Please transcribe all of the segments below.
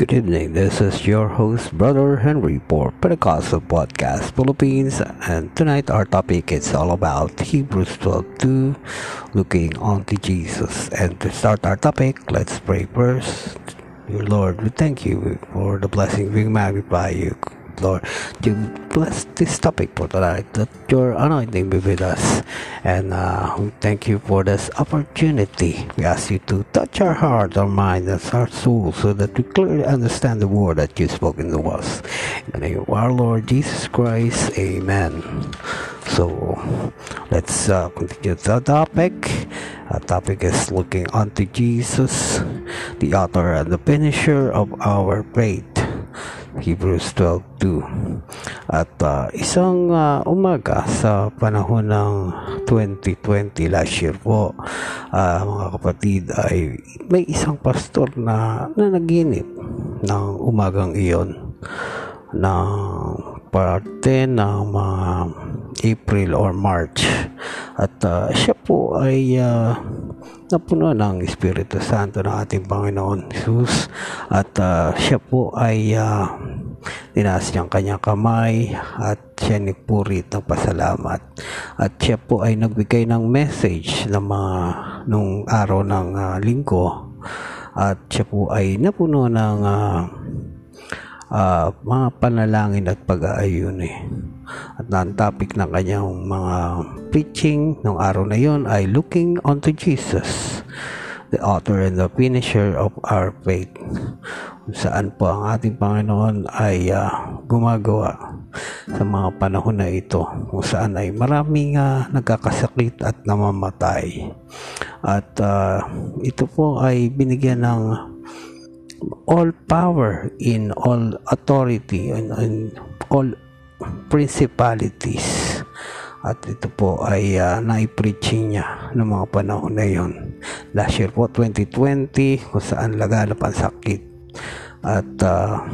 Good evening. This is your host, Brother Henry for Pentecostal Podcast Philippines, and tonight our topic is all about Hebrews 12:2, looking onto Jesus. And to start our topic, let's pray first. Dear Lord, we thank you for the blessing. We magnify you, Lord, to bless this topic for tonight, that your anointing be with us. And uh, we thank you for this opportunity. We ask you to touch our hearts, our minds, and our souls, so that we clearly understand the word that you spoken to us. In the name of our Lord Jesus Christ, amen. So let's uh, continue the topic. Our topic is looking unto Jesus, the author and the finisher of our faith. Hebrews 12.2 At uh, isang uh, umaga sa panahon ng 2020 last year po, uh, mga kapatid, ay may isang pastor na, na naginip ng umagang iyon ng parte ng mga April or March at uh, siya po ay uh, napuno ng Espiritu Santo ng ating Panginoon Jesus. At uh, siya po ay uh, tinaas kanyang kamay at siya nagpurit ng pasalamat. At siya po ay nagbigay ng message ng mga nung araw ng uh, linggo. At siya po ay napuno ng uh, uh, mga panalangin at pag-aayun eh. At ang topic ng kanyang mga preaching ng araw na yon ay looking unto Jesus, the author and the finisher of our faith. Saan po ang ating Panginoon ay uh, gumagawa sa mga panahon na ito kung saan ay maraming uh, nagkakasakit at namamatay. At uh, ito po ay binigyan ng all power in all authority and, and all principalities. At ito po ay uh, naipreaching niya ng mga panahon na yon. Last year po, 2020, kung saan laganap ang sakit. At uh,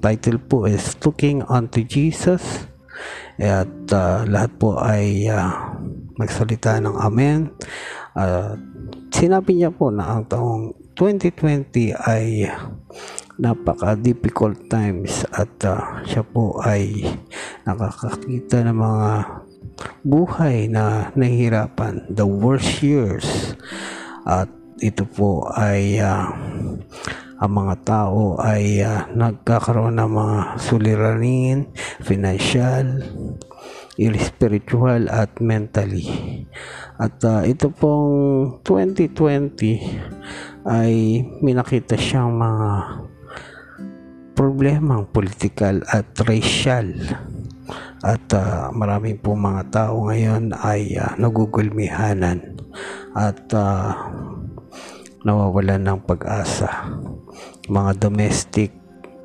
title po is Looking Unto Jesus. At uh, lahat po ay uh, magsalita ng Amen. Uh, sinabi niya po na ang taong 2020 ay napaka-difficult times at uh, siya po ay nakakakita ng mga buhay na nahihirapan, the worst years. At ito po ay uh, ang mga tao ay uh, nagkakaroon ng mga suliranin, financial, spiritual at mentally. At uh, ito pong 2020 ay minakita siyang mga problemang politikal at racial. At uh, maraming po mga tao ngayon ay uh, nagugulmihanan at uh, nawawalan ng pag-asa. Mga domestic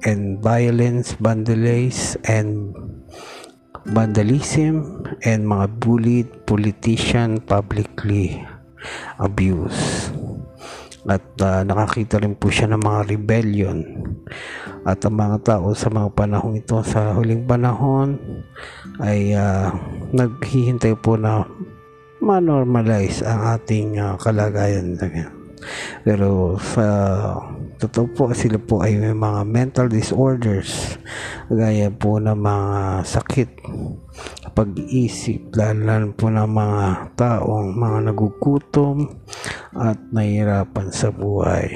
and violence vandalism and vandalism and mga bullied politician publicly abuse at uh, nakakita rin po siya ng mga rebellion at ang mga tao sa mga panahong ito. Sa huling panahon ay uh, naghihintay po na ma-normalize ang ating uh, kalagayan. Pero sa totoo po sila po ay may mga mental disorders gaya po ng mga sakit pag-iisip lalo po ng mga taong mga nagugutom at nahihirapan sa buhay.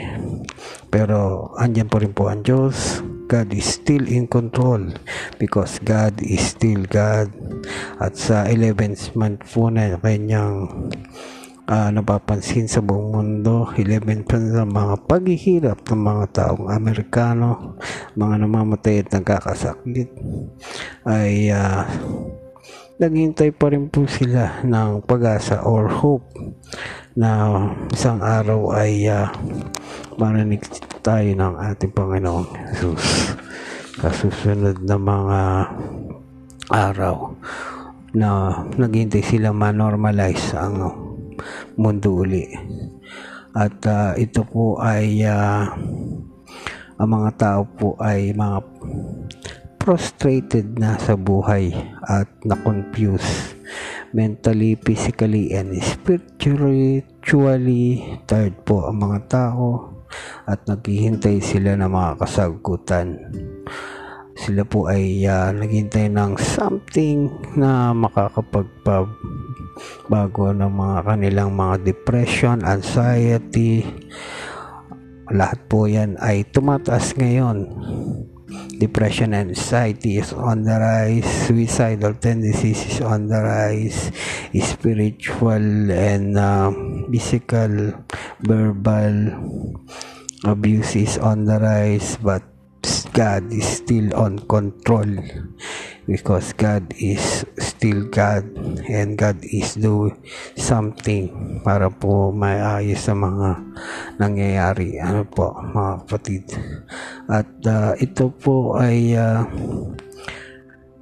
Pero andyan po rin po ang Diyos. God is still in control because God is still God. At sa 11th month po na kanyang uh, napapansin sa buong mundo 11 sa mga paghihirap ng mga taong Amerikano mga namamatay at nagkakasakit. Ay uh, naghintay pa rin po sila ng pag-asa or hope na isang araw ay uh, marinig tayo ng ating Panginoong Jesus sa susunod na mga araw na naghintay sila ma-normalize ang mundo uli. At uh, ito po ay uh, ang mga tao po ay mga frustrated na sa buhay at na-confuse mentally, physically, and spiritually tired po ang mga tao at naghihintay sila ng mga kasagutan sila po ay uh, naghintay ng something na makakapagpabago ng mga kanilang mga depression, anxiety, lahat po yan ay tumataas ngayon. Depression and anxiety is on the rise, suicidal tendencies is on the rise, spiritual and uh, physical, verbal abuse is on the rise, but God is still on control because God is still God and God is doing something para po maayos sa mga nangyayari ano po mga kapatid at uh, ito po ay uh,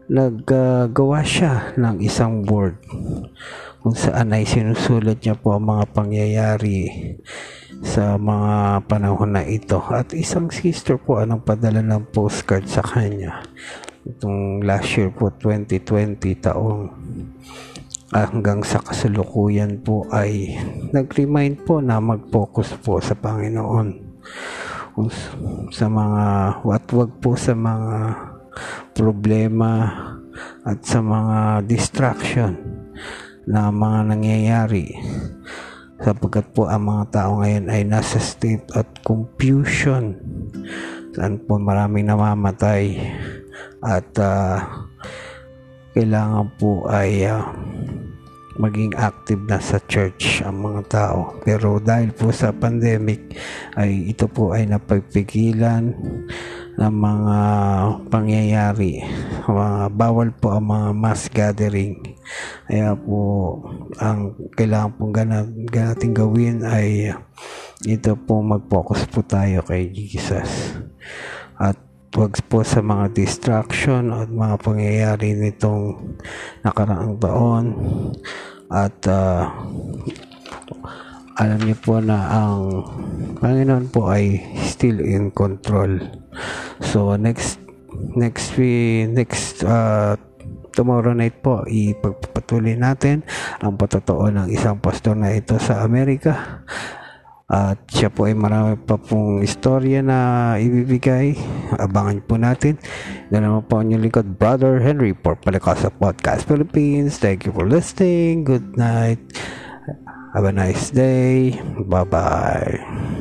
naggagawa uh, siya ng isang word kung saan ay sinusulat niya po ang mga pangyayari sa mga panahon na ito. At isang sister po ang padala ng postcard sa kanya. Itong last year po, 2020 taong hanggang sa kasalukuyan po ay nag-remind po na mag-focus po sa Panginoon. Sa mga watwag po sa mga problema at sa mga distraction na mga nangyayari. Sapagkat po ang mga tao ngayon ay nasa state at confusion. Saan po maraming namamatay at uh, kailangan po ay uh, maging active na sa church ang mga tao pero dahil po sa pandemic ay ito po ay napagpigilan ng mga pangyayari. Mga, bawal po ang mga mass gathering. Kaya po, ang kailangan pong natin gawin ay ito po mag-focus po tayo kay Jesus. Po sa mga distraction at mga pangyayari nitong nakaraang taon at uh, alam niyo po na ang Panginoon po ay still in control. So next next we next uh, tomorrow night po ipagpapatuloy natin ang patotoo ng isang pastor na ito sa Amerika. At siya po ay marami pa pong istorya na ibibigay. Abangan po natin. Yan naman po ang inyong lingkod, Brother Henry for Palacasa Podcast Philippines. Thank you for listening. Good night. Have a nice day. Bye bye.